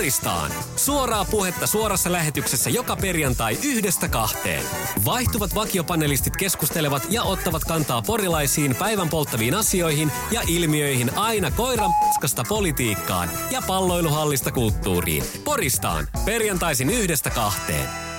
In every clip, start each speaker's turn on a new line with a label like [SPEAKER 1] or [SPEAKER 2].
[SPEAKER 1] Poristaan. Suoraa puhetta suorassa lähetyksessä joka perjantai yhdestä kahteen. Vaihtuvat vakiopanelistit keskustelevat ja ottavat kantaa porilaisiin päivän polttaviin asioihin ja ilmiöihin aina koiran paskasta politiikkaan ja palloiluhallista kulttuuriin. Poristaan. Perjantaisin yhdestä kahteen.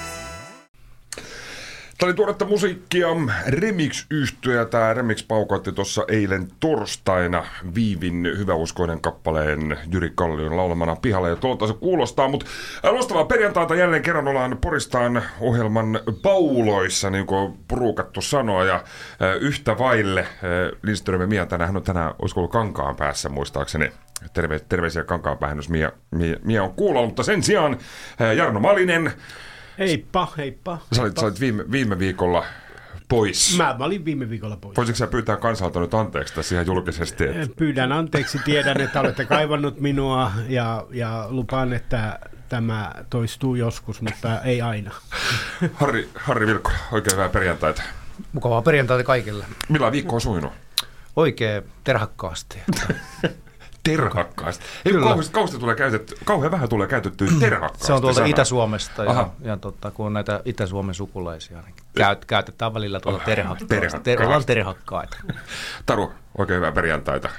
[SPEAKER 2] Tämä oli tuoretta musiikkia remix yhtyä Tämä Remix paukoitti tuossa eilen torstaina Viivin hyväuskoinen kappaleen Jyri Kallion laulamana pihalle. Ja tuolta se kuulostaa, mutta loistavaa perjantaita jälleen kerran ollaan Poristaan ohjelman pauloissa, niin kuin on purukattu sanoa. Ja yhtä vaille Lindström ja Mia tänään, hän on tänään, olisiko ollut kankaan päässä muistaakseni. Terve, terveisiä kankaan päähän, jos Mia, Mia, Mia on kuulla, mutta sen sijaan Jarno Malinen,
[SPEAKER 3] Heippa, heippa.
[SPEAKER 2] Sä olit, sä olit viime, viime viikolla pois.
[SPEAKER 3] Mä, mä olin viime viikolla pois.
[SPEAKER 2] Voisitko sä pyytää kansalta nyt anteeksi tässä ihan julkisesti? Että...
[SPEAKER 3] Pyydän anteeksi, tiedän, että olette kaivannut minua ja, ja lupaan, että tämä toistuu joskus, mutta ei aina.
[SPEAKER 2] Harri, Harri Vilkko, oikein hyvää perjantaita.
[SPEAKER 4] Mukavaa perjantaita kaikille.
[SPEAKER 2] Millä viikko on sujunut?
[SPEAKER 4] Oikein terhakkaasti.
[SPEAKER 2] Terhakkaasti. Ei kauheasti, kauheasti tulee käytetty, kauhean vähän tulee käytettyä terhakkaasti.
[SPEAKER 4] Se on tuolta
[SPEAKER 2] sanaa.
[SPEAKER 4] Itä-Suomesta ja,
[SPEAKER 2] Aha.
[SPEAKER 4] ja tota, kun on näitä Itä-Suomen sukulaisia, niin käyt, käytetään välillä tuolta terhakkaasti.
[SPEAKER 2] terhakkaasti.
[SPEAKER 4] Ter, ollaan terhakkaita.
[SPEAKER 2] Taru, oikein hyvää perjantaita.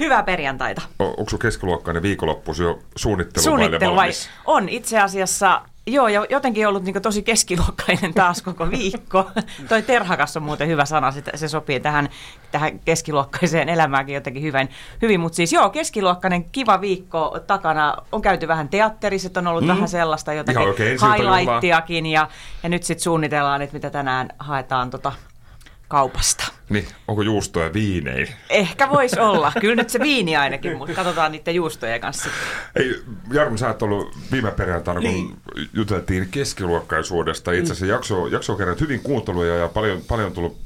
[SPEAKER 5] Hyvää perjantaita.
[SPEAKER 2] O, onko sun keskiluokkainen viikonloppusi jo suunnittelu,
[SPEAKER 5] Suunnittelu vai? On itse asiassa, joo, ja jotenkin ollut niin tosi keskiluokkainen taas koko viikko. Toi terhakas on muuten hyvä sana, se, se sopii tähän, tähän keskiluokkaiseen elämäänkin jotenkin hyvin. hyvin. Mutta siis joo, keskiluokkainen kiva viikko takana. On käyty vähän teatterissa, on ollut mm. vähän sellaista jotakin
[SPEAKER 2] ilta
[SPEAKER 5] highlightiakin, ja, ja nyt sitten suunnitellaan, että mitä tänään haetaan tota kaupasta.
[SPEAKER 2] Niin, onko juustoja viinei?
[SPEAKER 5] Ehkä voisi olla. Kyllä nyt se viini ainakin, mutta katsotaan niiden juustojen kanssa.
[SPEAKER 2] Ei, Jarmo, sä et ollut viime perjantaina, kun
[SPEAKER 3] Niin.
[SPEAKER 2] juteltiin keskiluokkaisuudesta. Itse asiassa jakso, jakso on kerran hyvin kuunteluja ja paljon, paljon tullut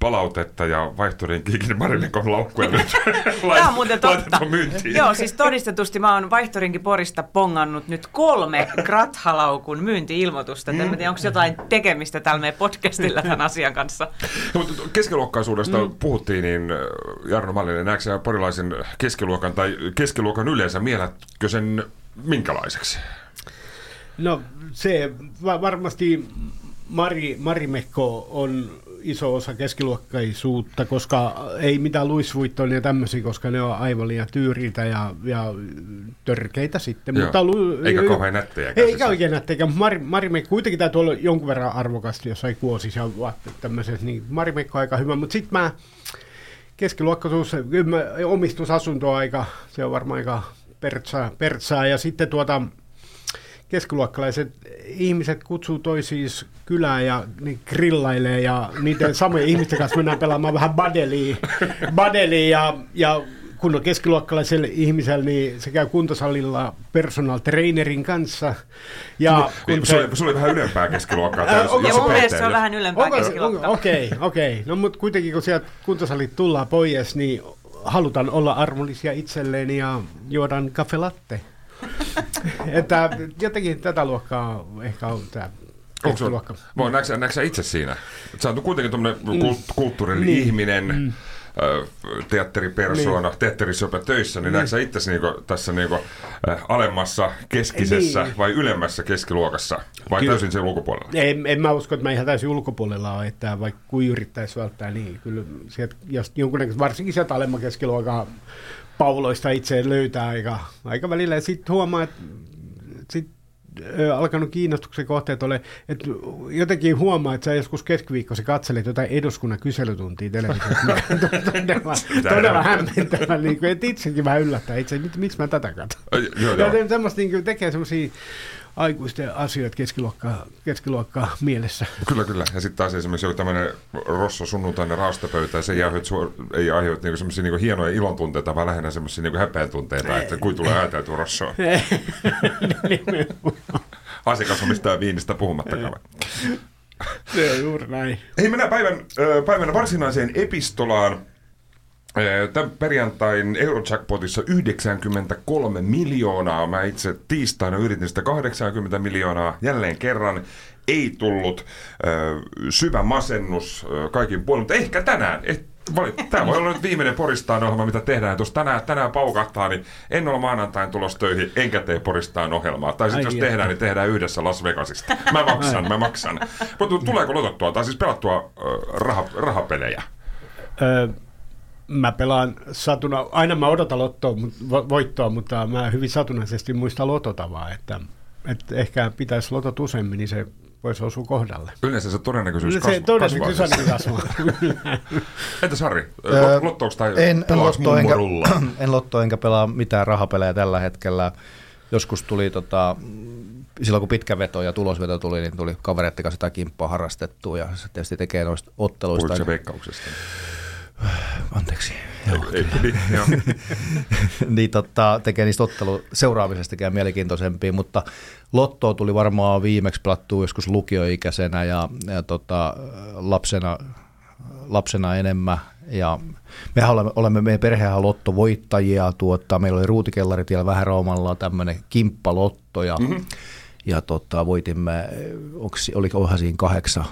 [SPEAKER 2] palautetta ja vaihtorinkikin Marinikon laukkuja nyt
[SPEAKER 5] Tämä on muuten totta.
[SPEAKER 2] laitettu myyntiin.
[SPEAKER 5] Joo, siis todistetusti mä oon vaihtorinkin Porista pongannut nyt kolme Grathalaukun myynti-ilmoitusta. Mm. En tiedä, onko jotain tekemistä tällä meidän podcastilla tämän asian kanssa.
[SPEAKER 2] No, mutta keskiluokkaisuudesta mm. puhuttiin, niin äh, Jarno Mallinen, näetkö sä porilaisen keskiluokan tai keskiluokan yleensä, mielätkö sen minkälaiseksi?
[SPEAKER 3] No se va- varmasti Mari, Marimekko on iso osa keskiluokkaisuutta, koska ei mitään luisvuittoja ja tämmöisiä, koska ne on aivan liian tyyriitä ja, ja törkeitä sitten.
[SPEAKER 2] Joo.
[SPEAKER 3] Mutta lu-
[SPEAKER 2] Eikä kauhean nättejäkään
[SPEAKER 3] Eikä oikein nättejä. Mari, Marimekko kuitenkin täytyy olla jonkun verran arvokasta jossain kuosissa ja tämmöisessä, niin Marimekko on aika hyvä. Mutta sitten mä keskiluokkaisuus, omistusasunto aika, se on varmaan aika pertsaa, pertsaa. ja sitten tuota, keskiluokkalaiset ihmiset kutsuu toisiin kylään ja niin grillailee ja niiden samojen ihmisten kanssa mennään pelaamaan vähän badelia, badelia ja, ja kun on keskiluokkalaisella ihmisellä, niin se käy kuntosalilla personal trainerin kanssa. Ja
[SPEAKER 2] Niin, se, oli, se oli vähän ylempää keskiluokkaa.
[SPEAKER 3] Ää,
[SPEAKER 2] täysin,
[SPEAKER 3] onko-
[SPEAKER 5] mielestä se on vähän ylempää keskiluokkaa.
[SPEAKER 3] Okei, okei. No mutta kuitenkin kun sieltä kuntosalit tullaan pois, niin halutaan olla armollisia itselleen ja juodaan kafe latte. Että jotenkin tätä luokkaa ehkä on tämä
[SPEAKER 2] Onko voi, näetkö, näetkö itse siinä? Sä oot kuitenkin tuommoinen mm. kulttuurillinen
[SPEAKER 3] Niin.
[SPEAKER 2] ihminen, mm. teatteripersona, niin. teatterissa jopa töissä, niin, niin. näetkö sä itse niinku, tässä niinku, äh, alemmassa, keskisessä
[SPEAKER 3] Niin.
[SPEAKER 2] vai ylemmässä keskiluokassa? Vai
[SPEAKER 3] Kyllä.
[SPEAKER 2] täysin sen ulkopuolella?
[SPEAKER 3] En, en mä usko, että mä ihan täysin ulkopuolella ole, että vaikka kuin yrittäisi välttää, niin kyllä sieltä, jos jonkunnäköistä, varsinkin sieltä alemman keskiluokan pauloista itse löytää aika, aika välillä. Ja sitten huomaa, että sit, alkanut kiinnostuksen kohteet ole, että jotenkin huomaa, että sä joskus keskiviikkosi katselet jotain eduskunnan kyselytuntia televisiossa, mikä on todella, todella hämmentävä, niin kuin, että itsekin vähän yllättää itse, miksi mä tätä katson.
[SPEAKER 2] Joo,
[SPEAKER 3] Ja
[SPEAKER 2] joo.
[SPEAKER 3] te- semmoista niin tekee semmoisia aikuisten asioita keskiluokkaa, keskiluokkaa mielessä.
[SPEAKER 2] Kyllä, kyllä. Ja sitten taas esimerkiksi joku tämmöinen Rosso sunnuntainen raastopöytä, ja se suor- ei aiheuta niinku semmoisia niinku hienoja ilontunteita, vaan lähinnä semmoisia niinku häpeän tunteita, että kuin tulee ajateltua Rossoa. Asiakas omistaa viinistä puhumattakaan.
[SPEAKER 3] Se on juuri näin.
[SPEAKER 2] Hei, mennään päivän, päivän varsinaiseen epistolaan. Ö, Tämän perjantain Eurojackpotissa 93 miljoonaa. Mä itse tiistaina yritin sitä 80 miljoonaa. Jälleen kerran ei tullut ö, syvä masennus ö, kaikin puolin, mutta ehkä tänään. Eh, Tämä voi olla nyt viimeinen Poristaan ohjelma, mitä tehdään. Jos tänään, tänään paukahtaa, niin en ole maanantain tulos töihin, enkä tee Poristaan ohjelmaa. Tai sitten jos
[SPEAKER 3] että.
[SPEAKER 2] tehdään, niin tehdään yhdessä Las Vegasista. Mä maksan, mä maksan. Mutta tuleeko lotottua, tai siis pelattua ö, raha, rahapelejä?
[SPEAKER 3] Öö, mä pelaan satuna, aina mä odotan lottoa, voittoa, mutta mä hyvin satunnaisesti muistan lotota vaan, että, että ehkä pitäisi lotot useammin, niin se voisi osua kohdalle.
[SPEAKER 2] Yleensä se todennäköisyys
[SPEAKER 3] Se
[SPEAKER 2] kasvaa.
[SPEAKER 3] todennäköisesti
[SPEAKER 2] kasvaa.
[SPEAKER 3] kasvaa.
[SPEAKER 2] Entäs Harri, lottouko tai
[SPEAKER 4] En, en, lotto, enkä, en lotto enkä pelaa mitään rahapelejä tällä hetkellä. Joskus tuli, tota, silloin kun pitkä veto ja tulosveto tuli, niin tuli kavereiden kanssa sitä kimppaa harrastettua ja se tietysti tekee noista otteluista.
[SPEAKER 2] Puhuitko se veikkauksesta?
[SPEAKER 4] Anteeksi. Joo.
[SPEAKER 2] Ei, niin, joo.
[SPEAKER 4] niin tota, tekee niistä ottelu seuraamisestakin mielenkiintoisempia, mutta Lottoa tuli varmaan viimeksi pelattua joskus lukioikäisenä ja, ja tota, lapsena, lapsena enemmän. Ja mehän olemme, olemme meidän perhehän lottovoittajia, tuota, meillä oli ruutikellarit vähän Roomalla tämmöinen kimppalotto ja, mm-hmm. ja tota, voitimme, onks, olikohan siinä kahdeksan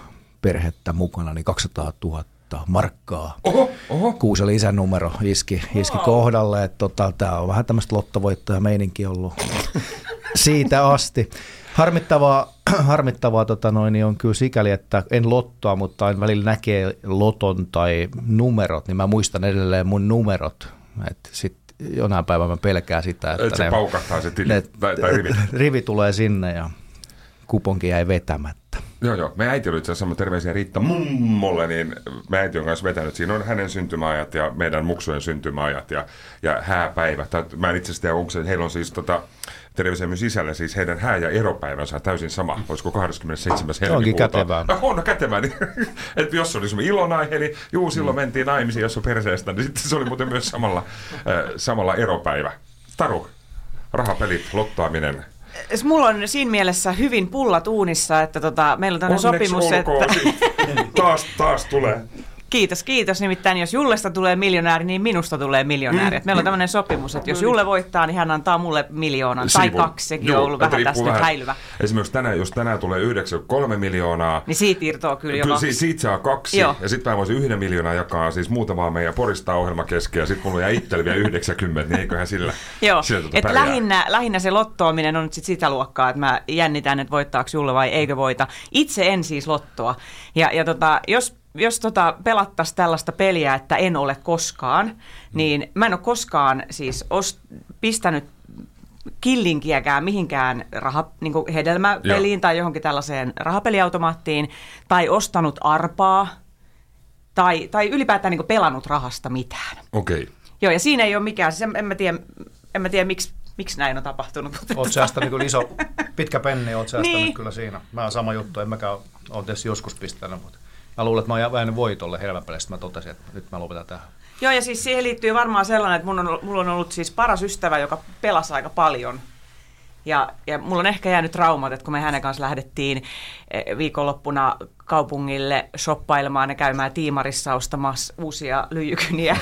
[SPEAKER 4] perhettä mukana, niin 200 000 markkaa.
[SPEAKER 2] Oho, oho.
[SPEAKER 4] Kuusi oli isän numero, iski, iski kohdalle. että Tota, Tämä on vähän tämmöistä lottovoittoja meininki ollut siitä asti. Harmittavaa, harmittavaa tota noin, niin on kyllä sikäli, että en lottoa, mutta aina välillä näkee loton tai numerot, niin mä muistan edelleen mun numerot. Et sit jonain päivänä mä pelkään sitä, että
[SPEAKER 2] Et se paukahtaa se tili,
[SPEAKER 4] ne,
[SPEAKER 2] tai, tai rivi.
[SPEAKER 4] rivi tulee sinne ja kuponki jäi vetämättä.
[SPEAKER 2] Joo, joo. Me äiti oli itse asiassa terveisiä Riitta mummolle, niin me äiti on kanssa vetänyt. Siinä on hänen syntymäajat ja meidän muksujen syntymäajat ja, ja hääpäivä. Tai, mä en itse asiassa tiedä, onko se, heillä on siis tota, terveisiä myös sisällä, siis heidän hää- ja eropäivänsä on täysin sama. Olisiko 27. helmikuuta?
[SPEAKER 4] Onkin kätevää.
[SPEAKER 2] No, on kätevää. Niin, että jos oli semmoinen ilonaihe, niin juu, silloin mentiin naimisiin, jos on perseestä, niin sitten se oli muuten myös samalla, äh, samalla eropäivä. Taru, rahapelit, lottaaminen,
[SPEAKER 5] Mulla on siinä mielessä hyvin pullat uunissa, että tota, meillä on tämmöinen
[SPEAKER 2] Onneksi
[SPEAKER 5] sopimus, että...
[SPEAKER 2] Taas, taas tulee.
[SPEAKER 5] Kiitos, kiitos. Nimittäin jos Jullesta tulee miljonääri, niin minusta tulee miljonääri. Mm. Meillä on tämmöinen sopimus, että jos Julle voittaa, niin hän antaa mulle miljoonan. Tai
[SPEAKER 2] Siivun.
[SPEAKER 5] kaksi, sekin
[SPEAKER 2] Joo,
[SPEAKER 5] on ollut vähän tässä nyt häilyvä.
[SPEAKER 2] Esimerkiksi tänään, jos tänään tulee 93 miljoonaa,
[SPEAKER 5] Niin siitä irtoaa kyllä jo
[SPEAKER 2] Kyllä
[SPEAKER 5] kaksi.
[SPEAKER 2] siitä, saa kaksi,
[SPEAKER 5] Joo.
[SPEAKER 2] ja sitten mä voisin yhden miljoonaa jakaa siis muutamaa meidän Porista ohjelma kesken, ja sitten mulla jää itsellä vielä 90, niin eiköhän sillä,
[SPEAKER 5] Joo,
[SPEAKER 2] sillä tuota pärjää.
[SPEAKER 5] lähinnä, lähinnä se lottoaminen on nyt sit sitä luokkaa, että mä jännitän, että voittaako Julle vai eikö voita. Itse en siis lottoa. Ja, ja tota, jos, jos tota pelattaisiin tällaista peliä, että en ole koskaan, niin mä en ole koskaan siis ost, pistänyt killinkiäkään mihinkään raha, niin hedelmäpeliin
[SPEAKER 2] Joo.
[SPEAKER 5] tai johonkin tällaiseen rahapeliautomaattiin, tai ostanut arpaa, tai, tai ylipäätään niin pelannut rahasta mitään.
[SPEAKER 2] Okei.
[SPEAKER 5] Joo, ja siinä ei ole mikään, siis en, en mä tiedä, en mä tiedä miksi, miksi näin on tapahtunut. Mutta
[SPEAKER 4] Oot säästänyt kyllä iso, pitkä penni, oot säästänyt
[SPEAKER 5] Niin.
[SPEAKER 4] kyllä siinä. Mä oon sama juttu, en mäkään ole tietysti joskus pistänyt, mutta mä luulen, että mä oon jäänyt voitolle helmäpeleistä. Mä totesin, että nyt mä lopetan tähän.
[SPEAKER 5] Joo, ja siis siihen liittyy varmaan sellainen, että mun on, mulla on ollut siis paras ystävä, joka pelasi aika paljon. Ja, ja mulla on ehkä jäänyt traumat, että kun me hänen kanssa lähdettiin eh, viikonloppuna kaupungille shoppailemaan ja käymään tiimarissa ostamassa uusia lyijykyniä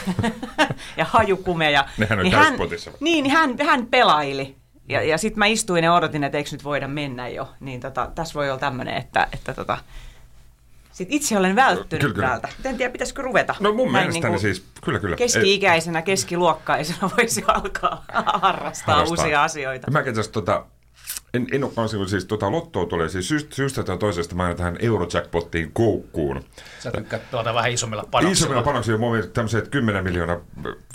[SPEAKER 5] ja hajukumeja.
[SPEAKER 2] Nehän on
[SPEAKER 5] niin hän, niin, niin hän, hän pelaili. Ja, ja sitten mä istuin ja odotin, että eikö nyt voida mennä jo. Niin tota, tässä voi olla tämmöinen, että, että tota, sit itse olen välttynyt
[SPEAKER 2] Kyllä, kyllä.
[SPEAKER 5] täältä. En tiedä, pitäisikö ruveta.
[SPEAKER 2] No mun
[SPEAKER 5] Näin
[SPEAKER 2] mielestäni
[SPEAKER 5] niinku
[SPEAKER 2] siis, kyllä kyllä.
[SPEAKER 5] Keski-ikäisenä, keskiluokkaisena voisi alkaa harrastaa,
[SPEAKER 2] Harrastaa.
[SPEAKER 5] uusia asioita.
[SPEAKER 2] Mä asiassa tota, en, en ole siis tota lottoa tulee, siis syystä, syystä tai toisesta mä aina tähän Eurojackpottiin koukkuun.
[SPEAKER 4] Sä tykkäät pelata vähän isommilla
[SPEAKER 2] Isommilla panoksilla mua tämmöiset 10 miljoonaa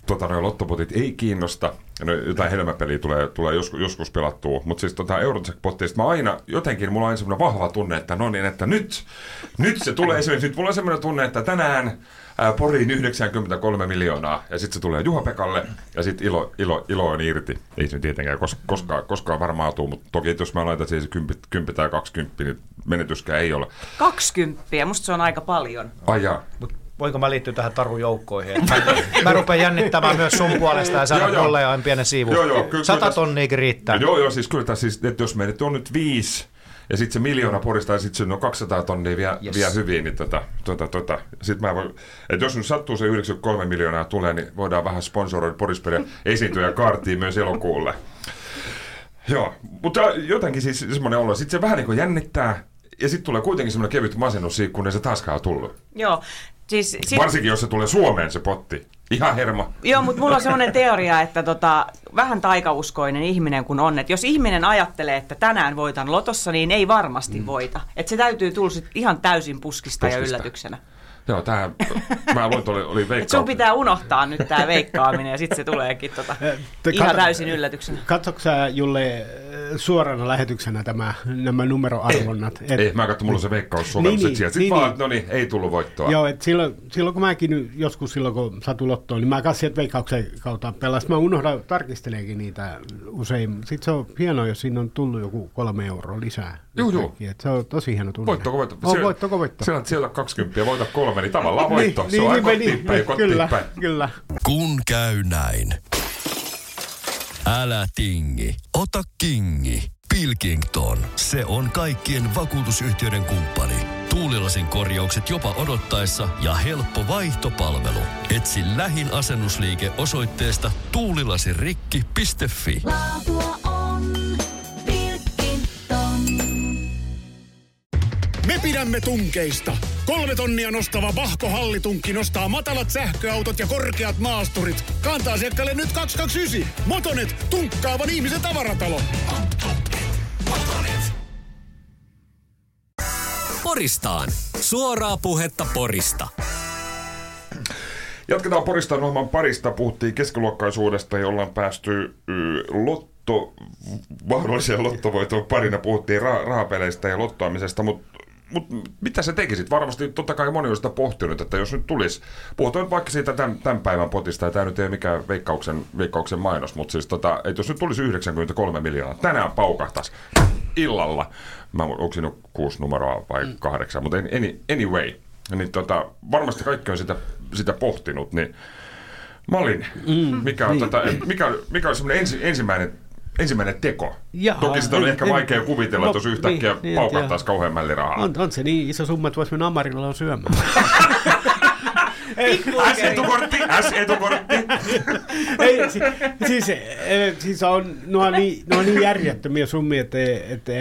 [SPEAKER 2] tota, noi lottopotit ei kiinnosta. No, jotain helmäpeliä tulee, tulee joskus, joskus pelattua. Mutta siis tota Eurojackpotista mä aina, jotenkin mulla on aina semmoinen vahva tunne, että no niin, että nyt, nyt se tulee esimerkiksi, nyt mulla on semmoinen tunne, että tänään ää, Poriin 93 miljoonaa, ja sitten se tulee Juha-Pekalle, ja sitten ilo, ilo, ilo on irti. Ei se nyt tietenkään kos, koskaan, koskaan varmaan tule, mutta toki jos mä laitan siihen se 10, 10 tai 20, niin menetyskään ei ole.
[SPEAKER 5] 20, musta se on aika paljon.
[SPEAKER 2] Ai jaa.
[SPEAKER 4] Mut voinko mä liittyä tähän Tarun joukkoihin? Mä, mä rupean jännittämään myös sun puolesta ja
[SPEAKER 2] joo.
[SPEAKER 4] mulle ja pienen siivun.
[SPEAKER 2] Joo, joo, kyllä-
[SPEAKER 4] Sata tonniikin riittää.
[SPEAKER 2] Joo, joo, siis kyllä tässä, siis, että jos meidät on nyt viisi, ja sitten se miljoona porista ja sitten on 200 tonnia vielä,
[SPEAKER 4] Yes.
[SPEAKER 2] vielä hyvin, niin tota, tota, tota. Sitten mä voin, että jos nyt sattuu se 93 miljoonaa tulee, niin voidaan vähän sponsoroida Porispeliä esiintyjä kaartiin myös elokuulle. Joo, mutta jotenkin siis semmoinen olo. Sitten se vähän niin kuin jännittää, ja sitten tulee kuitenkin semmoinen kevyt masennus siitä, kun ei se taaskaan tullut.
[SPEAKER 5] Joo, siis, sit,
[SPEAKER 2] Varsinkin, jos se tulee Suomeen se potti. Ihan hermo.
[SPEAKER 5] joo mutta mulla on semmoinen teoria, että tota, vähän taikauskoinen ihminen kun on, että jos ihminen ajattelee, että tänään voitan lotossa, niin ei varmasti mm. voita. Että se täytyy tulla sit ihan täysin puskista, ja
[SPEAKER 2] Puskista.
[SPEAKER 5] yllätyksenä.
[SPEAKER 2] Joo, tää, mä luin, että oli, oli
[SPEAKER 5] Et
[SPEAKER 2] veikka.
[SPEAKER 5] sun pitää unohtaa nyt tämä veikkaaminen ja sitten se tuleekin tota,
[SPEAKER 3] Te
[SPEAKER 5] ihan
[SPEAKER 3] kato-
[SPEAKER 5] täysin yllätyksenä.
[SPEAKER 3] Katsotko sä Julle suorana lähetyksenä tämä, nämä numeroarvonnat? Et-
[SPEAKER 2] Ei, mä katson, mulla on se.
[SPEAKER 3] Niin,
[SPEAKER 2] Niin,
[SPEAKER 3] niin,
[SPEAKER 2] sieltä. Sitten
[SPEAKER 3] niin,
[SPEAKER 2] vaan,
[SPEAKER 3] niin.
[SPEAKER 2] no niin, ei tullut voittoa.
[SPEAKER 3] Joo, että silloin, silloin kun mäkin nyt joskus silloin kun satu lottoon, niin mä kanssa sieltä veikkauksen kautta pelasin. Mä unohdan, tarkisteleekin niitä usein. Sitten se on hienoa, jos siinä on tullut joku kolme euroa lisää. Yhtäkkiä, että Se on tosi hieno tunne.
[SPEAKER 2] Voittoko voitto?
[SPEAKER 3] On, voittoko voitto.
[SPEAKER 2] Sieltä, sieltä 20 ja voita kolme, niin tavallaan voitto.
[SPEAKER 3] Niin,
[SPEAKER 2] se on
[SPEAKER 3] niin,
[SPEAKER 2] aika
[SPEAKER 3] niin,
[SPEAKER 2] päin, kotiin
[SPEAKER 3] kyllä,
[SPEAKER 2] päin.
[SPEAKER 3] kyllä.
[SPEAKER 6] Kun käy näin. Älä tingi, ota kingi. Pilkington, se on kaikkien vakuutusyhtiöiden kumppani. Tuulilasin korjaukset jopa odottaessa ja helppo vaihtopalvelu. Etsi lähin asennusliike osoitteesta tuulilasirikki.fi.
[SPEAKER 7] Laatua on Pilkington.
[SPEAKER 8] Me pidämme tunkeista. Kolme tonnia nostava Vahko Hallitunkki nostaa matalat sähköautot ja korkeat maasturit. Kantaa asiakkaalle nyt 229. Motonet, tunkkaavan ihmisen tavaratalo.
[SPEAKER 1] Poristaan. Suoraa puhetta Porista.
[SPEAKER 2] Jatketaan Poristan ohjelman parista. Puhuttiin keskiluokkaisuudesta ja ollaan päästy lotto, mahdolliseen lottovoiton parina. Puhuttiin ra- rahapeleistä ja lottoamisesta, mutta mut mitä sä tekisit? Varmasti totta kai moni on sitä pohtinut, että jos nyt tulisi, puhutaan nyt vaikka siitä tämän, tämän päivän potista, ja tämä nyt ei ole mikään veikkauksen, veikkauksen mainos, mutta siis tota, että jos nyt tulisi 93 miljoonaa, tänään paukahtaisi illalla, mä onko siinä kuusi numeroa vai mm. kahdeksan, mutta any, anyway, niin tota, varmasti kaikki on sitä, sitä pohtinut, niin Malin, mm, mikä on, niin. tota, mikä, mikä on semmoinen ensi, ensimmäinen, ensimmäinen teko?
[SPEAKER 3] Jaha,
[SPEAKER 2] Toki sitä on
[SPEAKER 3] en-
[SPEAKER 2] ehkä
[SPEAKER 3] en-
[SPEAKER 2] vaikea kuvitella,
[SPEAKER 3] no,
[SPEAKER 2] että jos yhtäkkiä
[SPEAKER 3] niin, niin,
[SPEAKER 2] paukahtaisi
[SPEAKER 3] tiedä.
[SPEAKER 2] kauhean mälli rahaa.
[SPEAKER 3] On, on se niin iso summa, että voisi mennä Amarilla syömään.
[SPEAKER 2] S-etukortti, S-etukortti.
[SPEAKER 3] Ei, si, siis, eh, siis on, nuo, niin, nuo niin järjettömiä summia, että, että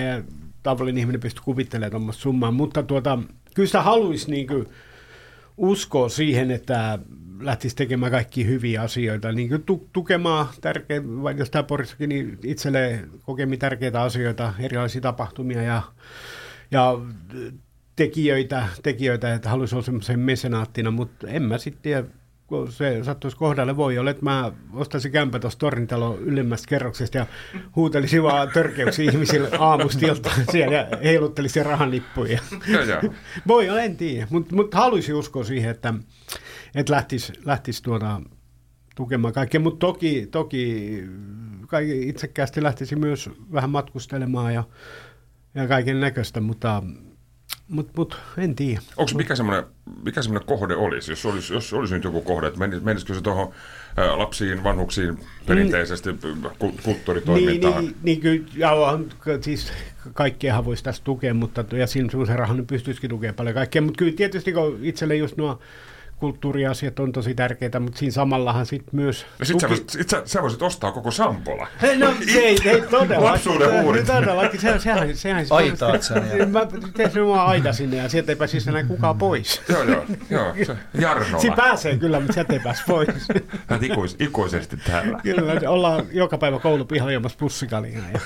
[SPEAKER 3] tavallinen ihminen pysty kuvittelemaan tuommoista summaa, mutta tuota, kyllä sitä haluaisi niin kuin uskoa siihen, että lähtisi tekemään kaikki hyviä asioita, niin kuin tu- tukemaan vaikka jos tämä Porissakin, niin itselleen kokemi tärkeitä asioita, erilaisia tapahtumia ja, ja tekijöitä, tekijöitä, että haluaisi olla semmoisen mesenaattina, mutta en mä sitten tiedä, kun se sattuisi kohdalle, voi olla, että mä ostaisin kämpä tuosta tornintalon ylemmästä kerroksesta ja huutelisin vaan törkeyksiä ihmisille aamustilta siellä ja heiluttelisin rahanlippuja.
[SPEAKER 2] Joo, joo.
[SPEAKER 3] Voi olla, en tiedä, mutta mut haluaisin uskoa siihen, että, että lähtisi, lähtisi tuota, tukemaan kaikkea, mutta toki, toki kaikki itsekkäästi lähtisi myös vähän matkustelemaan ja, ja kaiken näköistä, mutta mut, mut, en tiedä.
[SPEAKER 2] Onko mikä semmoinen, mikä semmoinen kohde olisi, jos olisi, jos olisi nyt joku kohde, että menis- menisikö se tuohon lapsiin, vanhuksiin perinteisesti
[SPEAKER 3] Niin,
[SPEAKER 2] kulttuuritoimintaan?
[SPEAKER 3] niin, niin kyllä, ja on, k- siis kaikkiehan voisi tässä tukea, mutta ja siinä semmoisen rahan niin pystyisikin tukemaan paljon kaikkea, mutta kyllä tietysti kun itselle just nuo kulttuuriasiat on tosi tärkeitä, mutta siinä samallahan sitten myös...
[SPEAKER 2] Ja sit sä, voisit, sit sä, sä voisit ostaa koko Sampola.
[SPEAKER 3] Hei, No se ei, ei todella.
[SPEAKER 2] Lapsuuden huurit.
[SPEAKER 3] Todellakin, se, sehän, sehän
[SPEAKER 4] Aitaat sen ja-
[SPEAKER 3] Mä teen sen vaan aita sinne ja sieltä ei pääsisi enää kukaan pois.
[SPEAKER 2] joo, joo, joo. Se, Jarnola.
[SPEAKER 3] Siinä pääsee kyllä, mutta sieltä ei pääse pois.
[SPEAKER 2] Hän ikuis, ikuisesti täällä.
[SPEAKER 3] Kyllä, ollaan joka päivä koulupihalla juomassa pussikalia ja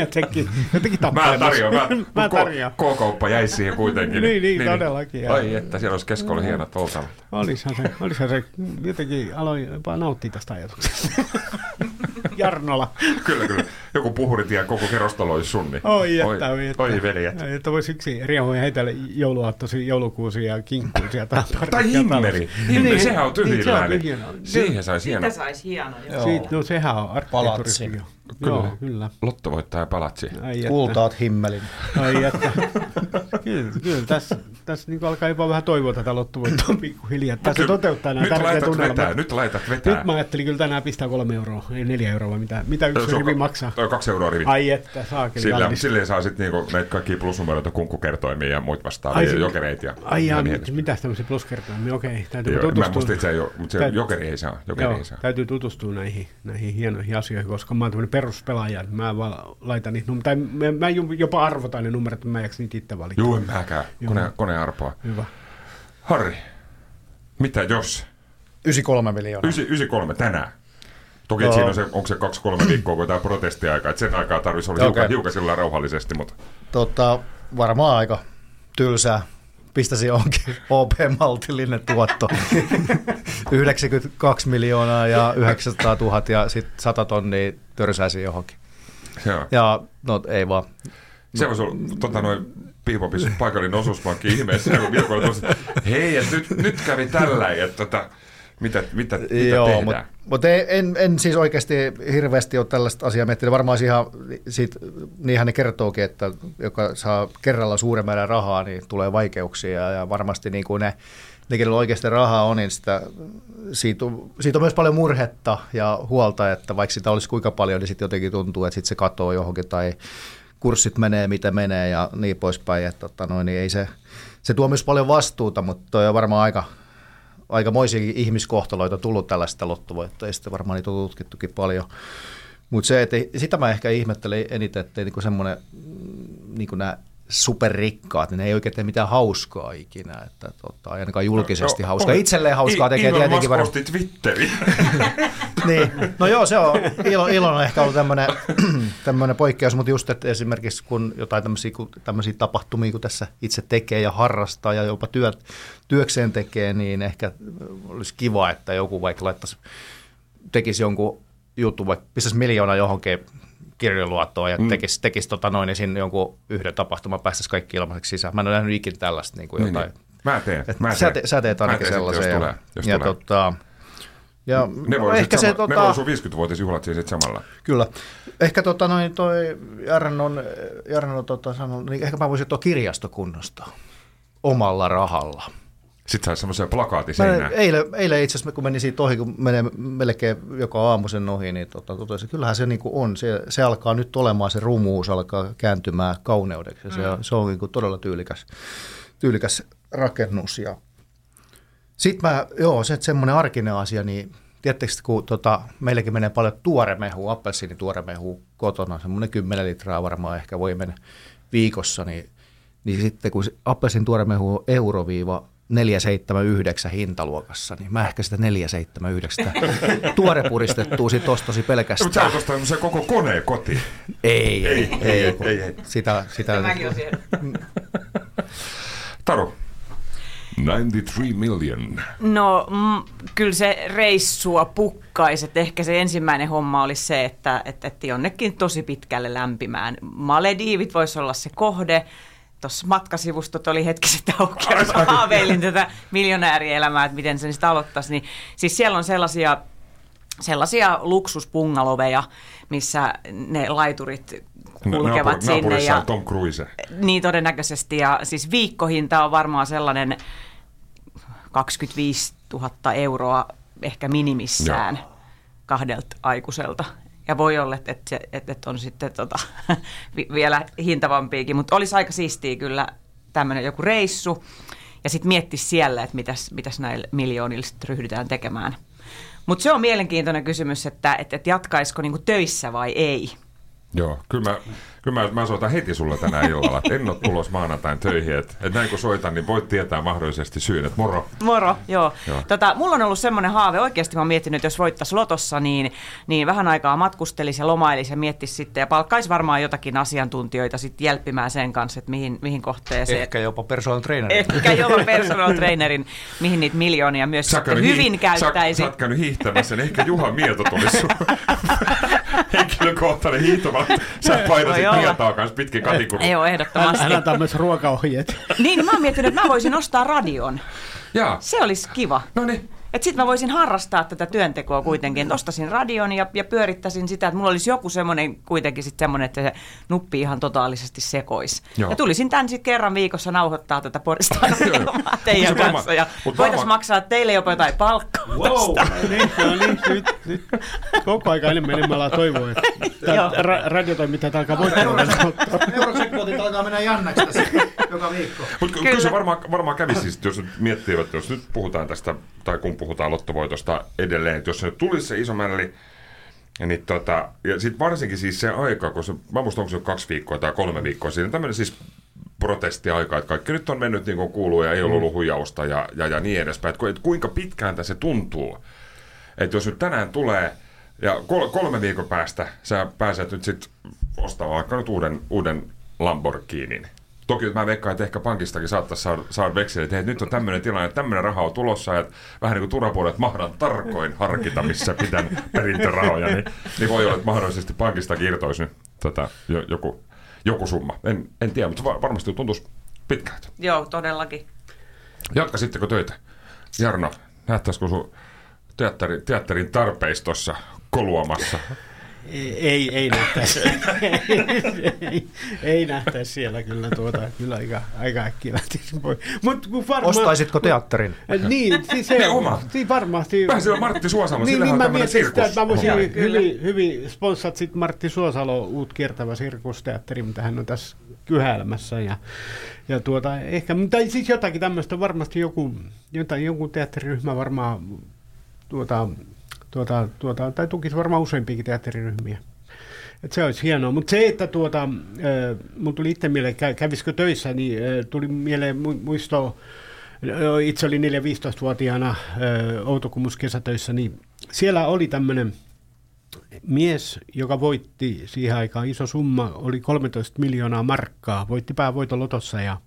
[SPEAKER 3] jotenkin, jotenkin
[SPEAKER 2] Mä
[SPEAKER 3] tappelemassa.
[SPEAKER 2] tarjoan, mä,
[SPEAKER 3] mä tarjoan.
[SPEAKER 2] K-kauppa jäisi siihen kuitenkin.
[SPEAKER 3] Niin, niin, todellakin, ja-
[SPEAKER 2] Ai että, siellä olisi keskolla hienot oltavat.
[SPEAKER 3] Olisihan se, olisihan se, jotenkin aloin jopa nauttia tästä ajatuksesta. Jarnola.
[SPEAKER 2] Kyllä, kyllä. Joku puhuritie koko kerrostalo olisi sun. Niin.
[SPEAKER 3] Oi,
[SPEAKER 2] oi,
[SPEAKER 3] että, oi, että.
[SPEAKER 2] oi veljet.
[SPEAKER 3] Että voisi yksi riehuja heitellä jouluaattosi, joulukuusia ja kinkkuusia. Tai,
[SPEAKER 2] Tai himmeli. Himmeli, sehän on
[SPEAKER 3] Niin, se on
[SPEAKER 2] tyhjillä.
[SPEAKER 3] tyhjillä.
[SPEAKER 2] Siihen saisi hieno.
[SPEAKER 5] Siitä saisi hieno. Joo.
[SPEAKER 3] Siitä, no sehän on
[SPEAKER 4] Palatsi.
[SPEAKER 3] arkkitehtuurismi.
[SPEAKER 2] Kyllä.
[SPEAKER 3] Joo, kyllä.
[SPEAKER 2] Lotto voittaa palatsi.
[SPEAKER 3] Ai.
[SPEAKER 4] Kultaat himmelin.
[SPEAKER 3] Ai että. Kyllä, kyllä tässä, tässä niin alkaa jopa vähän toivoa tätä lottovoittoa pikkuhiljaa. Tässä
[SPEAKER 2] Kyllä.
[SPEAKER 3] toteuttaa nämä
[SPEAKER 2] nyt
[SPEAKER 3] tärkeät
[SPEAKER 2] laitat vetää, nyt laitat vetää.
[SPEAKER 3] Nyt mä ajattelin kyllä tänään pistää kolme euroa, ei neljä euroa, vai mitä, mitä yksi rivi maksaa.
[SPEAKER 2] Toi kaksi euroa rivit.
[SPEAKER 3] Ai että, saakeli
[SPEAKER 2] Sillä, silleen saa sitten niinku näitä kaikkia plusnumeroita, kunkkukertoimia ja muut vastaavia,
[SPEAKER 3] se-
[SPEAKER 2] jokereita ja
[SPEAKER 3] Ai
[SPEAKER 2] ja
[SPEAKER 3] jaa,
[SPEAKER 2] niin
[SPEAKER 3] mit-
[SPEAKER 2] edespäin.
[SPEAKER 3] mitäs tämmöisiä pluskertoimia? Okei, täytyy
[SPEAKER 2] Joo, Mä
[SPEAKER 3] tutustua.
[SPEAKER 2] muista itse ei ole, mutta se
[SPEAKER 3] Täyt-
[SPEAKER 2] jokeri ei saa. Jokeri
[SPEAKER 3] Joo,
[SPEAKER 2] ei saa.
[SPEAKER 3] täytyy tutustua näihin, näihin hienoihin asioihin, koska mä oon tämmöinen peruspelaaja. niin Mä vaan laitan niitä, num- tai mä, mä jopa arvotan ne numerot, että mä en jaksa niitä itse valita.
[SPEAKER 2] Juu, en mäkään. Kone, kone arpoa.
[SPEAKER 3] Hyvä.
[SPEAKER 2] Harri, mitä jos?
[SPEAKER 4] 93 miljoonaa.
[SPEAKER 2] 9, 93 tänään. Toki no. Siinä on se, onko se kaksi-kolme viikkoa, kun tämä protestiaika, että sen aikaa tarvitsisi olla hiukan,
[SPEAKER 4] Okei.
[SPEAKER 2] hiukan sillä rauhallisesti, mutta
[SPEAKER 4] Tota, varmaan aika tylsää. Pistäisi johonkin OP-maltillinen tuotto. 92 miljoonaa ja 900 000 ja sitten 100 tonnia törsäisi johonkin.
[SPEAKER 2] on.
[SPEAKER 4] Ja no ei vaan.
[SPEAKER 2] Se voisi olla tota, noin Piipopis paikallinen osuuspankki ihmeessä, kun Vilko oli tuossa, hei, et nyt, nyt kävi tällä, että tota, mitä, mitä, mitä
[SPEAKER 4] Joo,
[SPEAKER 2] tehdään?
[SPEAKER 4] mutta mut en, en siis oikeasti hirveästi ole tällaista asiaa miettinyt. Varmaan ihan, siitä, niinhän ne kertookin, että joka saa kerralla suuren määrän rahaa, niin tulee vaikeuksia ja varmasti niin kuin ne, ne kenellä oikeasti rahaa on, niin sitä, siitä, on, siitä on myös paljon murhetta ja huolta, että vaikka sitä olisi kuinka paljon, niin sitten jotenkin tuntuu, että sit se katoo johonkin tai kurssit menee, mitä menee ja niin poispäin. Että, tota, noin, niin ei se, se tuo myös paljon vastuuta, mutta toi on varmaan aika, aikamoisia ihmiskohtaloita tullut tällaista lottovoittajista, varmaan niitä on tutkittukin paljon. Mutta se, sitä mä ehkä ihmettelen eniten, että niinku semmoinen, niinku nämä superrikkaat, niin ne ei oikein tee mitään hauskaa ikinä, että tota, ainakaan julkisesti
[SPEAKER 2] No,
[SPEAKER 4] hauskaa.
[SPEAKER 2] on.
[SPEAKER 4] Itselleen hauskaa
[SPEAKER 2] I-
[SPEAKER 4] tekee
[SPEAKER 2] Elon
[SPEAKER 4] tietenkin
[SPEAKER 2] Musk
[SPEAKER 4] varmaan.
[SPEAKER 2] osti Twitterin.
[SPEAKER 4] Niin. No joo, se on, Ilon, Ilon on ehkä ollut tämmöinen, tämmöinen poikkeus, mutta just, että esimerkiksi kun jotain tämmöisiä, kun, tämmöisiä tapahtumia, kun tässä itse tekee ja harrastaa ja jopa työt, työkseen tekee, niin ehkä olisi kiva, että joku vaikka laittaisi, tekisi jonkun jutun, vaikka pistäisi miljoona johonkin kirjoluottoon ja tekisi, tekisi tota noin, niin jonkun yhden tapahtuman päästäisi kaikki ilmaiseksi sisään. Mä en ole nähnyt ikinä tällaista niin kuin
[SPEAKER 2] Niin,
[SPEAKER 4] jotain.
[SPEAKER 2] niin. Mä teen.
[SPEAKER 4] Et
[SPEAKER 2] Mä
[SPEAKER 4] sä,
[SPEAKER 2] teen.
[SPEAKER 4] te, sä teet ainakin
[SPEAKER 2] teen
[SPEAKER 4] sellaisen.
[SPEAKER 2] Jos
[SPEAKER 4] ja,
[SPEAKER 2] tulee. Jos
[SPEAKER 4] ja,
[SPEAKER 2] tulee.
[SPEAKER 4] tota, ja
[SPEAKER 2] Ne voi,
[SPEAKER 4] ehkä se,
[SPEAKER 2] sama,
[SPEAKER 4] tota,
[SPEAKER 2] ne voi sun 50-vuotisjuhlat siis sit samalla.
[SPEAKER 4] Kyllä. Ehkä tota, noin, toi Jarnon, Jarno tota, sanoi, niin ehkä mä voisin tuo kirjasto kunnostaa omalla rahalla.
[SPEAKER 2] Sitten saisi semmoisen plakaatin seinään.
[SPEAKER 4] eilen, eilen itse asiassa, kun menin siitä ohi, kun menee melkein joka aamu sen ohi, niin tota, totesin, kyllähän se niin kuin on. Se, se, alkaa nyt olemaan, se rumuus alkaa kääntymään kauneudeksi. Ja se, on- se on niin kuin todella tyylikäs, tyylikäs rakennus. Ja sitten mä, joo, se semmoinen arkinen asia, niin tiedättekö, kun tota, meilläkin menee paljon tuoremehua, appelsiinituoremehua kotona, semmoinen 10 litraa varmaan ehkä voi mennä viikossa, niin, niin sitten kun appelsin tuoremehu on euroviiva 479 hintaluokassa, niin mä ehkä sitä 479 tuorepuristettua sit ostasi
[SPEAKER 2] Mutta sä
[SPEAKER 4] pelkästään.
[SPEAKER 2] ostanut sen koko koneen kotiin.
[SPEAKER 4] Ei, ei, ei,
[SPEAKER 2] ei, ei, ei.
[SPEAKER 4] Sitä, sitä,
[SPEAKER 5] Mäkin
[SPEAKER 2] Taru. 93 million.
[SPEAKER 5] No mm, kyllä se reissua pukkaisi, että ehkä se ensimmäinen homma olisi se, että, että, että jonnekin tosi pitkälle lämpimään. Malediivit voisi olla se kohde. Tuossa matkasivustot oli hetki sitten auki, ja haaveilin tätä miljonäärielämää, että miten sen sitä aloittaisi. Niin, siis siellä on sellaisia, sellaisia luksuspungaloveja, missä ne laiturit kulkevat
[SPEAKER 2] Naapur-
[SPEAKER 5] sinne. Ja,
[SPEAKER 2] Tom Cruise.
[SPEAKER 5] niin todennäköisesti. Ja siis viikkohinta on varmaan sellainen 25 000 euroa ehkä minimissään kahdelta aikuiselta. Ja voi olla, että, että, että, että on sitten tota, vi- vielä hintavampiakin, mutta olisi aika siistiä kyllä tämmöinen joku reissu. Ja sitten mietti siellä, että mitäs, mitäs näillä miljoonilla sit ryhdytään tekemään. Mutta se on mielenkiintoinen kysymys, että, että, että jatkaisiko niinku töissä vai ei.
[SPEAKER 2] Joo, kyllä mä, kyllä mä, mä soitan heti sulle tänä illalla, että en ole tulos maanantain töihin. Että, että näin kun soitan, niin voit tietää mahdollisesti syyn, että moro.
[SPEAKER 5] Moro, joo.
[SPEAKER 2] Joo.
[SPEAKER 5] Tota, mulla on ollut semmoinen haave, oikeasti mä oon miettinyt, että jos voittaisi lotossa, niin, niin vähän aikaa matkustelisi ja lomailisi ja miettisi sitten ja palkkaisi varmaan jotakin asiantuntijoita sitten jälppimään sen kanssa, että mihin, mihin kohteeseen.
[SPEAKER 4] ehkä jopa personal trainer.
[SPEAKER 5] Ehkä jopa personal trainerin, mihin niitä miljoonia myös
[SPEAKER 2] Sä
[SPEAKER 5] sitten hyvin
[SPEAKER 2] hii-
[SPEAKER 5] käyttäisi.
[SPEAKER 2] Sä, sä oot käynyt hiihtämässä, niin ehkä Juha Mieto tulisi sun henkilökohtainen hiihtomatta. Sä painasit
[SPEAKER 5] Voi olla.
[SPEAKER 2] Mietaa kanssa pitkin katikuru.
[SPEAKER 5] Joo, ehdottomasti.
[SPEAKER 3] hän antaa myös ruokaohjeet.
[SPEAKER 5] Niin, mä oon miettinyt, että mä voisin ostaa radion.
[SPEAKER 2] Jaa,
[SPEAKER 5] Se olisi kiva.
[SPEAKER 2] no niin.
[SPEAKER 5] Että sitten mä voisin harrastaa tätä työntekoa kuitenkin, että ostasin radion ja, ja pyörittäisin sitä, että mulla olisi joku semmoinen kuitenkin sitten semmoinen, että se nuppi ihan totaalisesti sekois.
[SPEAKER 2] Joo.
[SPEAKER 5] Ja tulisin tän sitten kerran viikossa nauhoittaa tätä Poristaan teidän kanssa ja voitaisiin maksaa teille jopa jotain palkkaa
[SPEAKER 3] Wow, no niin, no niin, nyt, nyt koko aika enemmän enemmän ollaan toivoa, että ra- radiotoimittajat alkaa voittamaan.
[SPEAKER 4] Eurosekvotit alkaa mennä jännäksi tässä joka viikko.
[SPEAKER 2] Mutta kyllä. se varmaan, varmaan kävisi siis, jos nyt miettii, että jos nyt puhutaan tästä, tai kun puhutaan lottovoitosta edelleen, että jos se nyt tulisi se iso mälli, niin tota, ja sitten varsinkin siis se aika, kun se, mä muistan, onko se kaksi viikkoa tai kolme viikkoa siinä, tämmöinen siis protestiaika, että kaikki nyt on mennyt niin kuin kuuluu ja ei ollut ollut huijausta ja, ja, ja niin edespäin, että että kuinka pitkään tässä tuntuu, että jos nyt tänään tulee ja kol- kolme viikon päästä sä pääset nyt sitten ostamaan vaikka nyt uuden, uuden Lamborghinin. Toki mä veikkaan, että ehkä pankistakin saattaisi saada, saada vekseli, että hei, nyt on tämmöinen tilanne, että tämmöinen raha on tulossa, ja että vähän niin kuin turvapuolet, mahdan tarkoin harkita, missä pitän perintörahoja, niin, niin voi olla, että mahdollisesti pankistakin irtoisi nyt tota, jo, joku, joku summa. En, en tiedä, mutta va- varmasti tuntuisi pitkältä.
[SPEAKER 5] Joo, todellakin.
[SPEAKER 2] Jatkasitteko töitä? Jarno, nähtäisikö sun teatteri, teatterin tarpeistossa koluamassa?
[SPEAKER 3] Ei, ei, ei nähtäisi. ei, ei nähtäisi siellä kyllä tuota, kyllä aika, aika äkkiä lähtisi pois. Mut kun varmaan...
[SPEAKER 4] Ostaisitko teatterin?
[SPEAKER 3] Niin, siis se
[SPEAKER 2] Niin, oma.
[SPEAKER 3] Siis varmasti.
[SPEAKER 2] Vähän siellä Martti Suosamo,
[SPEAKER 3] niin, niin
[SPEAKER 2] on
[SPEAKER 3] mä
[SPEAKER 2] tämmöinen
[SPEAKER 3] mietin sitä,
[SPEAKER 2] sirkus.
[SPEAKER 3] että mä voisin hyvin,
[SPEAKER 5] Kyllä.
[SPEAKER 3] hyvin, hyvin sponsat sit Martti Suosalo uut kiertävä sirkusteatteri, mitä hän on tässä kyhäilmässä. Ja, ja tuota, ehkä, tai siis jotakin tämmöistä, varmasti joku, jotain, joku teatteriryhmä varmaan tuota, tuota, tuota, tai tukisi varmaan useampiakin teatteriryhmiä. Et se olisi hienoa, mutta se, että tuota, mun tuli itse mieleen, kä- kävisikö töissä, niin tuli mieleen mu- muisto, äh, itse olin 4-15-vuotiaana äh, Outokumus kesätöissä, niin siellä oli tämmöinen mies, joka voitti siihen aikaan iso summa, oli 13 miljoonaa markkaa, voitti päävoiton lotossa ja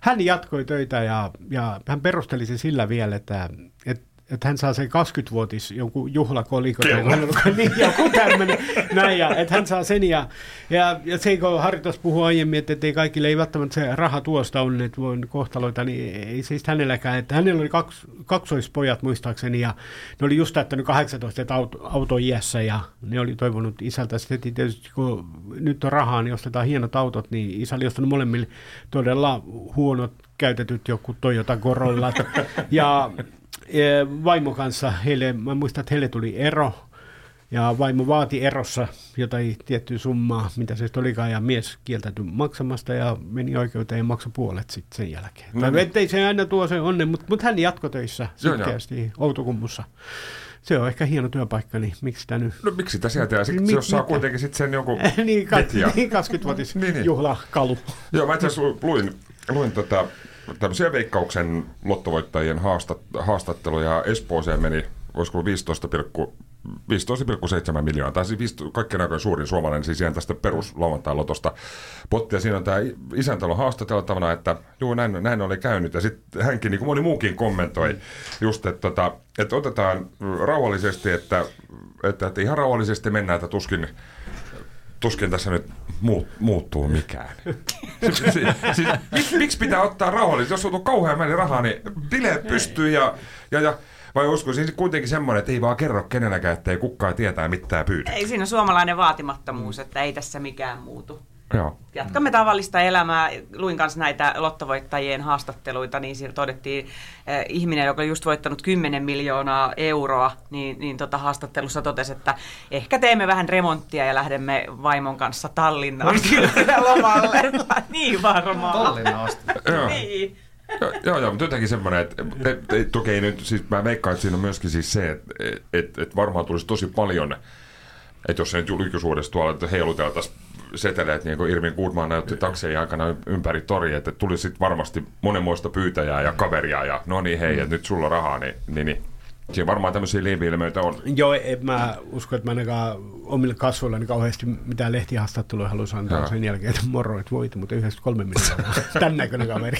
[SPEAKER 3] hän jatkoi töitä ja, ja hän perusteli se sillä vielä, että, että että hän saa sen 20-vuotis jonkun juhlakolikon niin, joku tämmöinen, näin, ja, että hän saa sen ja, ja, ja se kun Harri tuossa puhui aiemmin, että ei kaikille ei välttämättä se raha tuosta on, että voi kohtaloita, niin ei siis hänelläkään, että hänellä oli kaksi, kaksoispojat muistaakseni ja ne oli just täyttänyt 18 että auto, autoiässä ja ne oli toivonut isältä sitten tietysti kun nyt on rahaa, niin ostetaan hienot autot, niin isä oli ostanut molemmille todella huonot käytetyt joku Toyota Corolla. Ja vaimo kanssa, heille, mä muistan, että heille tuli ero, ja vaimo vaati erossa jotain tiettyä summaa, mitä se sitten olikaan, ja mies kieltäytyi maksamasta ja meni oikeuteen ja maksoi puolet sitten sen jälkeen.
[SPEAKER 2] No niin.
[SPEAKER 3] ettei se aina tuo se onne, mutta mut hän jatkoi töissä sitkeästi Outokummussa. Se on ehkä hieno työpaikka, niin miksi sitä nyt...
[SPEAKER 2] No miksi sitä sieltä? Ja sit,
[SPEAKER 3] Mi-
[SPEAKER 2] jos saa kuitenkin sit sen jonkun
[SPEAKER 3] niin, ka-
[SPEAKER 2] vetja.
[SPEAKER 3] niin 20-vuotis
[SPEAKER 2] Niin, niin.
[SPEAKER 3] juhlakalu.
[SPEAKER 2] Joo, mä itse asiassa luin, luin tota, tämmöisiä veikkauksen lottovoittajien haastat, haastatteluja. Espooseen meni, olisiko ollut 15,7 miljoonaa, tai siis 15 kaikkien aikojen suurin suomalainen, siis ihan tästä perus lotosta pottia. Siinä on tämä isäntä ollut haastateltavana, että juu, näin, näin oli käynyt. Ja sitten hänkin, niin kuin moni muukin kommentoi, just, että, tota, että otetaan rauhallisesti, että, että, että ihan rauhallisesti mennään, että tuskin tuskin tässä nyt muut, muuttuu mikään. Siis, miksi, miksi pitää ottaa rauhallisesti? Jos on kauhean määrä rahaa, niin bileet pystyy ja, ja, ja vai olisiko siis kuitenkin semmoinen, että ei vaan kerro kenelläkään, että ei kukaan tietää mitään pyytä.
[SPEAKER 5] Ei siinä suomalainen vaatimattomuus, että ei tässä mikään muutu.
[SPEAKER 2] Joo.
[SPEAKER 5] Jatkamme tavallista elämää. Luin kanssa näitä lottovoittajien haastatteluita, niin siellä todettiin eh, ihminen, joka oli just voittanut 10 miljoonaa euroa, niin, niin tota haastattelussa totesi, että ehkä teemme vähän remonttia ja lähdemme vaimon kanssa Tallinnaan lomalle. niin varmaan.
[SPEAKER 4] Tallinna asti.
[SPEAKER 2] Joo.
[SPEAKER 5] Niin.
[SPEAKER 2] Joo, joo, joo, mutta jotenkin semmoinen, että et, et, toki ei nyt, siis mä veikkaan, että siinä on myöskin siis se, että et, et varmaan tulisi tosi paljon, että jos se nyt julkisuudessa tuolla, että heiluteltaisiin seteleet, niin kuin Irvin Goodman näytti takseja aikana ympäri tori, että tulisi sitten varmasti monenmoista pyytäjää ja kaveria ja no niin hei, että nyt sulla rahaa, niin, niin, niin. Siinä varmaan tämmöisiä lieveilmiöitä on.
[SPEAKER 3] Joo, en mä usko, että mä ainakaan omille kasvoillani kauheasti mitään lehtihaastatteluja haluaisin antaa
[SPEAKER 2] Joo.
[SPEAKER 3] sen jälkeen, että moro, että voitti, mutta 93 miljoonaa. Tän näköinen kaveri.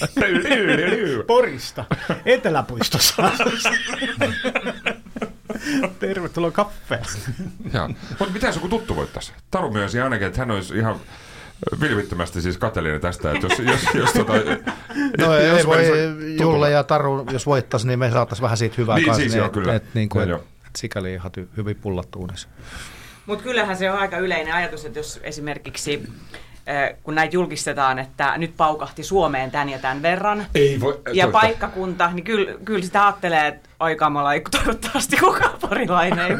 [SPEAKER 3] Porista, Eteläpuistossa. Tervetuloa kaffeen.
[SPEAKER 2] Joo. Mutta mitä joku tuttu voittaisi? Taru myönsi ainakin, että hän olisi ihan vilvittömästi siis kateellinen tästä, että jos, jos, jos tota,
[SPEAKER 4] No
[SPEAKER 2] jos
[SPEAKER 4] ei voi,
[SPEAKER 2] menisi tutulle.
[SPEAKER 4] Julle ja Taru, jos voittaisi, niin me saataisiin vähän siitä hyvää
[SPEAKER 2] Niin,
[SPEAKER 4] kanssa.
[SPEAKER 2] siis joo,
[SPEAKER 4] et-
[SPEAKER 2] kyllä.
[SPEAKER 4] Et, niin kuin,
[SPEAKER 2] Joo,
[SPEAKER 4] et,
[SPEAKER 2] joo.
[SPEAKER 4] sikäli ihan hyvin pullattu.
[SPEAKER 5] Mutta kyllähän se on aika yleinen ajatus, että jos esimerkiksi kun näitä julkistetaan, että nyt paukahti Suomeen tämän ja tämän verran,
[SPEAKER 2] Ei voi...
[SPEAKER 5] ja
[SPEAKER 2] toista.
[SPEAKER 5] paikkakunta, niin kyllä, kyllä sitä ajattelee, että aikamalla ei toivottavasti kukaan porilainen.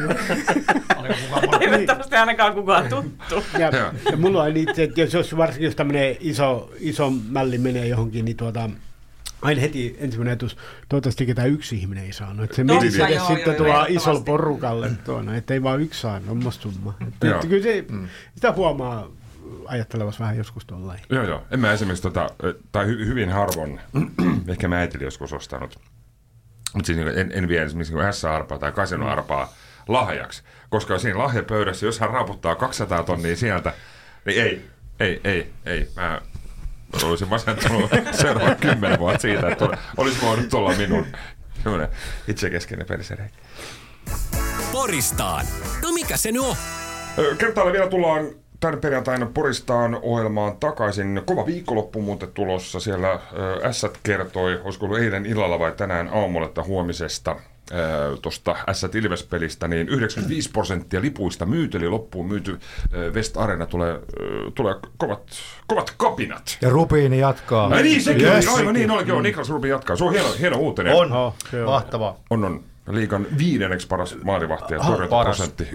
[SPEAKER 5] toivottavasti ainakaan kukaan tuttu.
[SPEAKER 3] Ja, ja mulla on itse, että jos, jos varsinkin jos tämmöinen iso, iso mälli menee johonkin, niin tuota, aina heti ensimmäinen ajatus, toivottavasti ketään yksi ihminen ei saanut. Että se
[SPEAKER 5] Totta,
[SPEAKER 3] menisi
[SPEAKER 5] joo, joo,
[SPEAKER 3] sitten tuolla isolla porukalle tuona, että ei vaan yksi saanut, on musta summa. Että, kyllä se, sitä huomaa ajattelevassa vähän joskus tuolla.
[SPEAKER 2] Joo, joo. En mä esimerkiksi, tota, tai hy, hyvin harvoin, ehkä mä äitili joskus ostanut, mutta siis niin en, en vie esimerkiksi niin S-arpaa tai kasinoarpaa lahjaksi, koska siinä lahjapöydässä, jos hän raaputtaa 200 tonnia sieltä, niin ei, ei, ei, ei. Mä olisin masentunut seuraavat kymmenen vuotta siitä, että olisi voinut olla minun itsekeskeinen perisereikki.
[SPEAKER 1] Poristaan. No mikä se nyt on?
[SPEAKER 2] Kertaalle vielä tullaan tämän perjantaina Poristaan ohjelmaan takaisin. Kova viikonloppu muuten tulossa. Siellä Ässät kertoi, olisiko ollut eilen illalla vai tänään aamulla, että huomisesta tuosta Ässät Ilves-pelistä, niin 95 prosenttia lipuista myyty, eli loppuun myyty West Arena tulee, tulee kovat, kovat kapinat.
[SPEAKER 4] Ja Rubiini jatkaa.
[SPEAKER 2] Ai niin, sekin
[SPEAKER 4] Yes.
[SPEAKER 2] aivan niin olikin. Joo, Niklas Rubin jatkaa. Se on hieno, hieno uutinen.
[SPEAKER 4] On,
[SPEAKER 3] Oh, se on.
[SPEAKER 4] mahtavaa.
[SPEAKER 2] On, on. Liigan viidenneksi paras maalivahti ja
[SPEAKER 4] Ah,
[SPEAKER 2] torjuntaprosentti 9,2,2.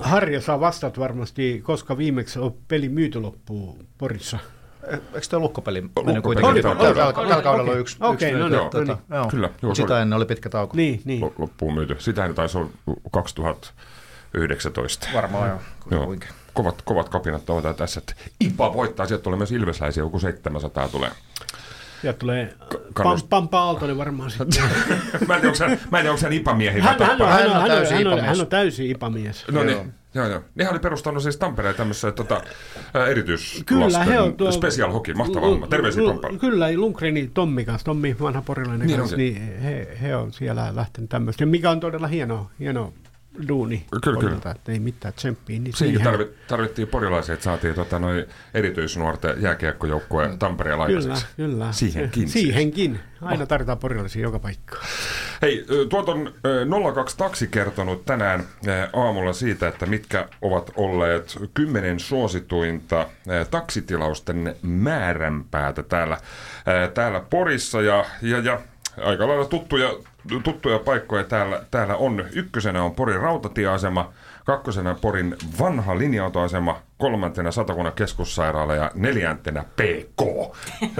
[SPEAKER 3] Harja saa vastat varmasti, koska viimeksi on peli myyty loppuun Porissa.
[SPEAKER 4] Eikö tuo lukkopeli mennyt kuitenkin?
[SPEAKER 2] oli
[SPEAKER 4] Tällä,
[SPEAKER 2] tällä
[SPEAKER 4] tällä,
[SPEAKER 2] kaudella.
[SPEAKER 4] tällä kaudella on
[SPEAKER 3] Okei.
[SPEAKER 4] yksi.
[SPEAKER 3] Okei,
[SPEAKER 4] yksi
[SPEAKER 3] no
[SPEAKER 4] nyt,
[SPEAKER 3] niin,
[SPEAKER 4] tota,
[SPEAKER 3] no
[SPEAKER 4] joo.
[SPEAKER 2] Kyllä, joo,
[SPEAKER 4] Sitä
[SPEAKER 2] oli-
[SPEAKER 4] ennen oli pitkä tauko.
[SPEAKER 3] Niin, niin.
[SPEAKER 2] lo- loppuun myyty. Sitähän taisi olla 2019.
[SPEAKER 4] Varmaan joo.
[SPEAKER 2] Joo.
[SPEAKER 4] Kuinka.
[SPEAKER 2] Kovat, kovat kapinat ovat tässä. että Ipa voittaa, sieltä tulee myös ilvesläisiä, joku 700 tulee.
[SPEAKER 3] Sieltä tulee Pam,
[SPEAKER 2] kannust-
[SPEAKER 3] Pampa Aaltonen varmaan sitten.
[SPEAKER 2] Mä en tiedä, onko se, mä en tiedä, onko se IPA-miehiä vai
[SPEAKER 3] hän, hän, on, hän, on, hän, on,
[SPEAKER 4] täysi
[SPEAKER 3] hän, on, hän on täysi ipamies.
[SPEAKER 2] No niin, joo, joo. Nehän oli perustanut siis Tampereen tämmöisessä tota, erityislasten
[SPEAKER 3] Kyllä, he on tuo...
[SPEAKER 2] special hockey, mahtava homma. Terveisiä
[SPEAKER 3] Lu-
[SPEAKER 2] Tompa.
[SPEAKER 3] Kyllä, Lundgreni Tommi kanssa, Tommi vanha porilainen
[SPEAKER 2] Niin
[SPEAKER 3] niin
[SPEAKER 2] on
[SPEAKER 3] kanssa, niin he, he, on siellä lähtenyt tämmöistä. Ja mikä on todella hieno, hieno duuni.
[SPEAKER 2] Kyllä, kyllä.
[SPEAKER 3] Ei mitään tsemppiä. Niin siihen-
[SPEAKER 2] tarvi, tarvittiin porilaisia, että saatiin tota, noin erityisnuorten jääkiekkojoukkueen Tampereen
[SPEAKER 3] Kyllä,
[SPEAKER 2] laikaiseksi.
[SPEAKER 3] kyllä.
[SPEAKER 2] Siihenkin.
[SPEAKER 3] Siihenkin. Aina tarvitaan porilaisia joka paikkaan.
[SPEAKER 2] Hei, tuot on ö, 02 Taksi kertonut tänään aamulla siitä, että mitkä ovat olleet kymmenen suosituinta taksitilausten määränpäätä täällä, täällä Porissa. Ja, ja, ja aika lailla tuttuja, tuttuja paikkoja täällä, täällä on. Ykkösenä on Porin rautatieasema, kakkosena Porin vanha linja-autoasema, kolmantena Satakunnan keskussairaala ja neljäntenä PK.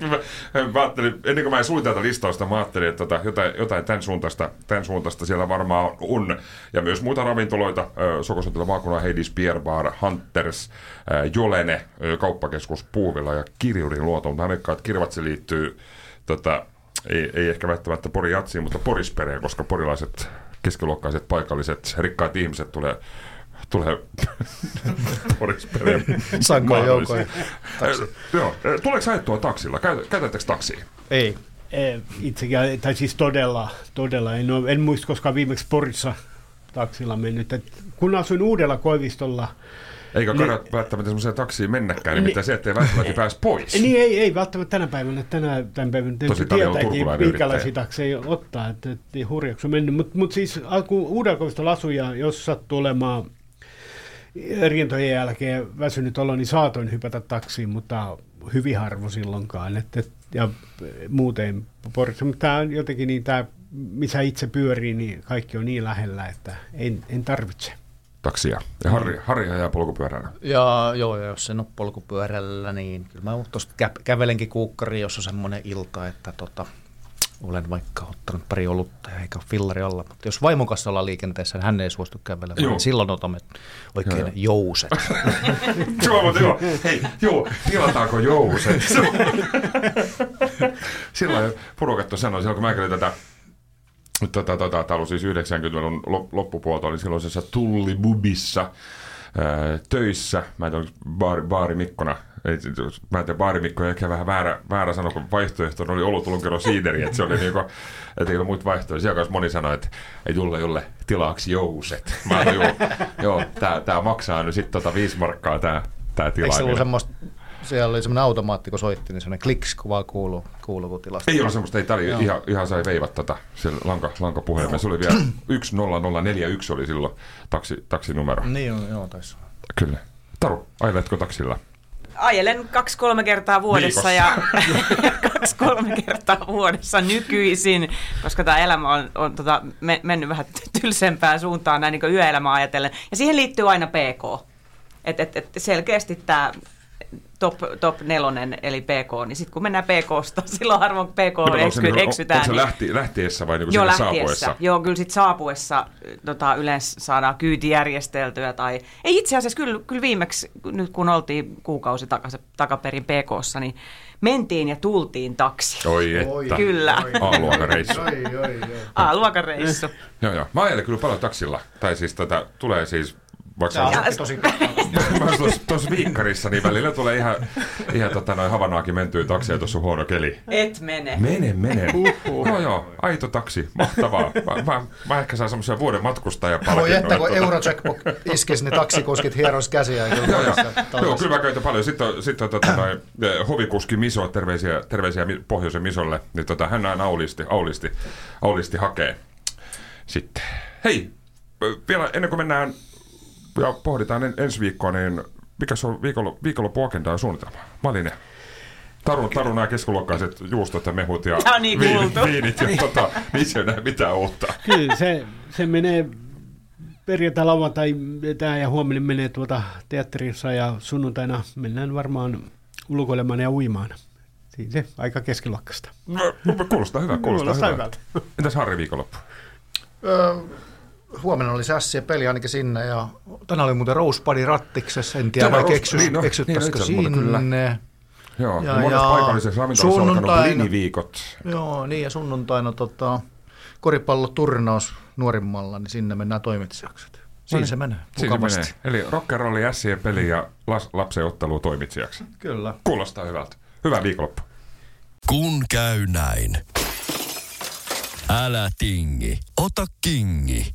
[SPEAKER 2] mä, mä ennen kuin mä en sulin tätä listausta, mä ajattelin, että tota, jotain, jotain tämän, suuntaista, tämän suuntaista siellä varmaan on. Ja myös muita ravintoloita, Sokosotilla maakunnan Heidis Beer Bar, Hunters, Jolene, kauppakeskus Puuvilla ja Kirjurin luoto. Mutta mä veikkaan, että Kirvatsi liittyy, tota, ei, ei ehkä välttämättä Pori Jatsiin, mutta Porispereen, koska porilaiset keskiluokkaiset, paikalliset, rikkaat ihmiset tulee tulee Porispereen
[SPEAKER 4] Sankoin joukoin.
[SPEAKER 2] Äh, Joo. Äh, Tuleeko ajettua taksilla? Käytä- Käytättekö taksia?
[SPEAKER 4] Ei.
[SPEAKER 3] Eh, Itsekin, tai siis todella, todella. En, ole, en muista koskaan viimeksi Porissa taksilla mennyt. Et kun asuin uudella Koivistolla,
[SPEAKER 2] Eikä
[SPEAKER 3] Niin-
[SPEAKER 2] kannata välttämättä semmoiseen taksiin mennäkään,
[SPEAKER 3] Niin-
[SPEAKER 2] nimittäin se, ettei välttämättä pääse pois.
[SPEAKER 3] Niin ei, ei välttämättä tänä päivänä. Tänä, tämän päivänä
[SPEAKER 2] Tosi
[SPEAKER 3] tietääkin, minkälaisia takseja ottaa, että, että niin hurjaksi on mennyt. Mutta mut siis kun Uudelkovistolla asui ja jos sattuu olemaan rientojen jälkeen väsynyt olo, niin saatoin hypätä taksiin, mutta hyvin harvo silloinkaan. Et, et, ja muuten Porissa. Mutta tämä on jotenkin niin, tämä, missä itse pyörii, niin kaikki on niin lähellä, että en, en tarvitse.
[SPEAKER 2] Taksia. Ja Harri, Harri ajaa polkupyörällä.
[SPEAKER 4] Ja joo, ja jos en ole polkupyörällä, niin kyllä mä tuosta kä- kävelenkin kuukkariin, jos on semmoinen ilta, että tota, olen vaikka ottanut pari olutta ja eikä fillari alla. Mutta jos vaimon kanssa ollaan liikenteessä, niin hän ei suostu kävelemään.
[SPEAKER 2] Joo.
[SPEAKER 4] Niin silloin otamme oikein
[SPEAKER 2] Joo,
[SPEAKER 4] joo. jouset.
[SPEAKER 2] Joo, mutta joo. Hei, joo, tilataanko jouset? Silloin Purukatto sanoi, silloin kun mä kävin tätä Tota, tota, tämä oli siis 90-luvun lop- loppupuolta, oli silloisessa Tullibubissa ää, töissä. Mä en tiedä, baari, baari Mikkona. Ei, mä en tiedä, baari Mikko ehkä vähän väärä, väärä sanoa, kun vaihtoehto oli olutulunkero siideri, että se oli niinku, että ei ole muita vaihtoehtoja. Siellä kanssa moni sanoi, että ei Julle, Julle, tilaaksi jouset. Mä sanoin, joo, joo tää, tää maksaa nyt sitten tota viisi markkaa tää, tää
[SPEAKER 4] Eikö se ollut
[SPEAKER 2] tilaaminen.
[SPEAKER 4] semmoista, siellä oli semmoinen automaatti, kun soitti, niin semmoinen kliks, kun vaan kuuluu, kuuluu tilasta.
[SPEAKER 2] Ei ole semmoista, ei, tää oli ihan, ihan sai veivat tota, siellä lanka, lankapuhelimella. Se oli vielä 10041 oli silloin taksi, taksinumero.
[SPEAKER 4] Niin, joo, joo taisi olla.
[SPEAKER 2] Kyllä. Taru, ajeletko taksilla?
[SPEAKER 5] Ajelen kaksi-kolme kertaa vuodessa
[SPEAKER 2] Viikossa.
[SPEAKER 5] ja kaksi-kolme kertaa vuodessa nykyisin, koska tämä elämä on, on tota, me, mennyt vähän tylsempään suuntaan näin niin yöelämää ajatellen. Ja siihen liittyy aina PK. Et, et, et selkeästi tämä top, top nelonen, eli PK, niin sitten kun mennään PKsta, silloin harvoin PK
[SPEAKER 2] se,
[SPEAKER 5] eksy,
[SPEAKER 2] niin, on-
[SPEAKER 5] eksytään.
[SPEAKER 2] onko se
[SPEAKER 5] niin-
[SPEAKER 2] lähti, lähtiessä vai niin
[SPEAKER 5] Joo,
[SPEAKER 2] sinne
[SPEAKER 5] lähtiessä.
[SPEAKER 2] saapuessa?
[SPEAKER 5] Joo, kyllä sitten saapuessa tota, yleensä saadaan kyyti järjesteltyä. Tai... Ei itse asiassa, kyllä, kyllä viimeksi, nyt kun oltiin kuukausi takas, takaperin PKssa, niin mentiin ja tultiin taksi.
[SPEAKER 2] Oi että.
[SPEAKER 5] Kyllä.
[SPEAKER 2] A-luokan reissu.
[SPEAKER 3] Oi, oi, oi.
[SPEAKER 5] A-luokan reissu.
[SPEAKER 2] Joo, joo. Mä ajelen kyllä paljon taksilla. Tai siis tätä tulee siis vaikka
[SPEAKER 4] Tämä
[SPEAKER 2] se
[SPEAKER 4] on
[SPEAKER 2] on
[SPEAKER 4] tosi
[SPEAKER 2] tuossa, viikkarissa, niin välillä tulee ihan, ihan tota, noin Havanaakin mentyy taksia, tuossa on huono keli.
[SPEAKER 5] Et mene.
[SPEAKER 2] Mene, mene. Joo, joo, aito taksi, mahtavaa. Mä, mä, mä ehkä saan semmoisen vuoden matkustajapalkinnon.
[SPEAKER 4] Voi että kun
[SPEAKER 2] tota-
[SPEAKER 4] Eurojackpot iskisi, niin taksikuskit hierois käsiä.
[SPEAKER 2] Joo, joo. joo, kyllä mä käytän paljon. Sitten on, sitten on tota, noin, eh, hovikuski Miso, terveisiä, terveisiä Pohjoisen Misolle. Niin tota, hän aina aulisti, aulisti, aulisti hakee. Sitten. Hei, vielä ennen kuin mennään ja pohditaan en, ensi viikkoa, niin mikä se on viikolla, viikonloppuagenda ja suunnitelma? Malinen. Tarun, tarun nämä keskiluokkaiset juustot ja mehut ja
[SPEAKER 5] on niin kuultu.
[SPEAKER 2] viinit. Ja, tota, niissä ei ole mitään uutta.
[SPEAKER 3] Kyllä se, se menee perjantai, lauantai tää ja huomenna menee tuota teatterissa ja sunnuntaina mennään varmaan ulkoilemaan ja uimaan. Siinä se aika keskiluokkasta.
[SPEAKER 2] No, Kuulostaa hyvä, kuulostaa,
[SPEAKER 3] Kuulostaa
[SPEAKER 2] hyvältä.
[SPEAKER 3] hyvältä.
[SPEAKER 2] Entäs Harri viikonloppu?
[SPEAKER 4] Öö, huomenna oli sässiä peli ainakin sinne ja tänään oli muuten Rosebuddy rattiksessa, en tiedä vai keksys,
[SPEAKER 2] niin, no, niin, muuten
[SPEAKER 4] sinne.
[SPEAKER 2] Joo,
[SPEAKER 4] Ja-
[SPEAKER 2] ja,
[SPEAKER 4] ja
[SPEAKER 2] paikallisessa ravintolassa alkanut.
[SPEAKER 4] Joo, niin ja sunnuntaina tota, koripalloturnaus nuorimmalla, niin sinne mennään toimitsijaksi. Siinä se menee,
[SPEAKER 2] Siinä
[SPEAKER 4] mukavasti.
[SPEAKER 2] menee. Eli rock'n'rolli, ässien peli ja las, lapsen ottelu toimitsijaksi.
[SPEAKER 4] Kyllä.
[SPEAKER 2] Kuulostaa hyvältä. Hyvää viikonloppu.
[SPEAKER 6] Kun käy näin. Älä tingi, ota kingi.